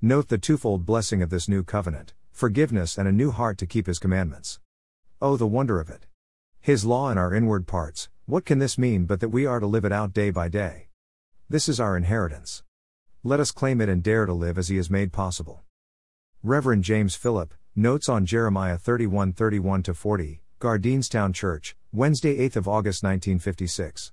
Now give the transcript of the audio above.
Note the twofold blessing of this new covenant forgiveness and a new heart to keep his commandments. Oh, the wonder of it! His law in our inward parts, what can this mean but that we are to live it out day by day? This is our inheritance. Let us claim it and dare to live as he has made possible. Reverend James Philip, Notes on Jeremiah 31 31 40, Gardenstown Church, Wednesday 8 August 1956.